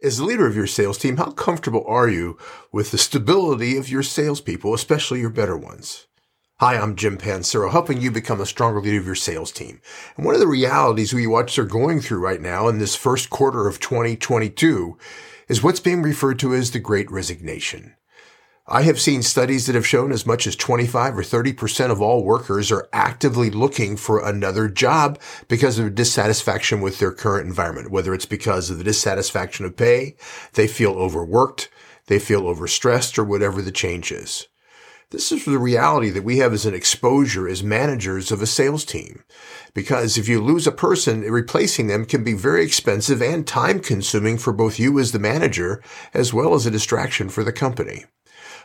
As the leader of your sales team, how comfortable are you with the stability of your salespeople, especially your better ones? Hi, I'm Jim Pancero, helping you become a stronger leader of your sales team. And one of the realities we watch are going through right now in this first quarter of 2022 is what's being referred to as the Great Resignation. I have seen studies that have shown as much as 25 or 30% of all workers are actively looking for another job because of dissatisfaction with their current environment, whether it's because of the dissatisfaction of pay, they feel overworked, they feel overstressed, or whatever the change is. This is the reality that we have as an exposure as managers of a sales team. Because if you lose a person, replacing them can be very expensive and time consuming for both you as the manager, as well as a distraction for the company.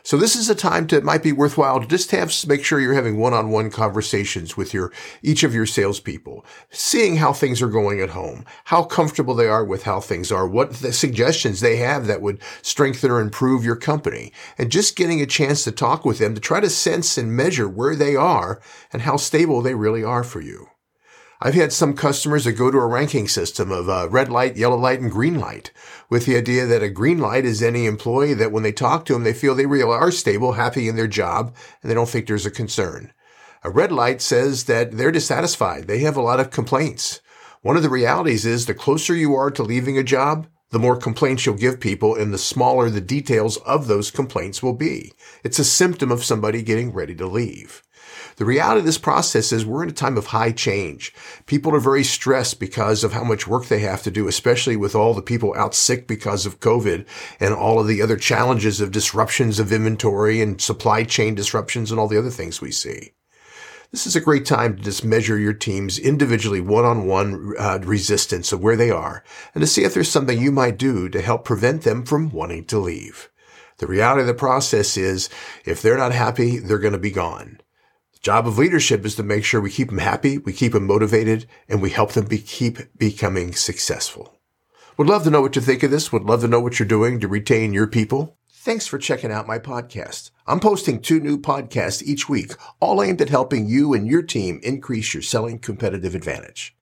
So this is a time to, it might be worthwhile to just have, make sure you're having one-on-one conversations with your, each of your salespeople, seeing how things are going at home, how comfortable they are with how things are, what the suggestions they have that would strengthen or improve your company, and just getting a chance to talk with them to try to sense and measure where they are and how stable they really are for you. I've had some customers that go to a ranking system of uh, red light, yellow light, and green light with the idea that a green light is any employee that when they talk to them, they feel they really are stable, happy in their job, and they don't think there's a concern. A red light says that they're dissatisfied. They have a lot of complaints. One of the realities is the closer you are to leaving a job, the more complaints you'll give people and the smaller the details of those complaints will be. It's a symptom of somebody getting ready to leave. The reality of this process is we're in a time of high change. People are very stressed because of how much work they have to do, especially with all the people out sick because of COVID and all of the other challenges of disruptions of inventory and supply chain disruptions and all the other things we see. This is a great time to just measure your team's individually one-on-one uh, resistance of where they are and to see if there's something you might do to help prevent them from wanting to leave. The reality of the process is if they're not happy, they're going to be gone. The job of leadership is to make sure we keep them happy, we keep them motivated, and we help them be, keep becoming successful. Would love to know what you think of this. Would love to know what you're doing to retain your people. Thanks for checking out my podcast. I'm posting two new podcasts each week, all aimed at helping you and your team increase your selling competitive advantage.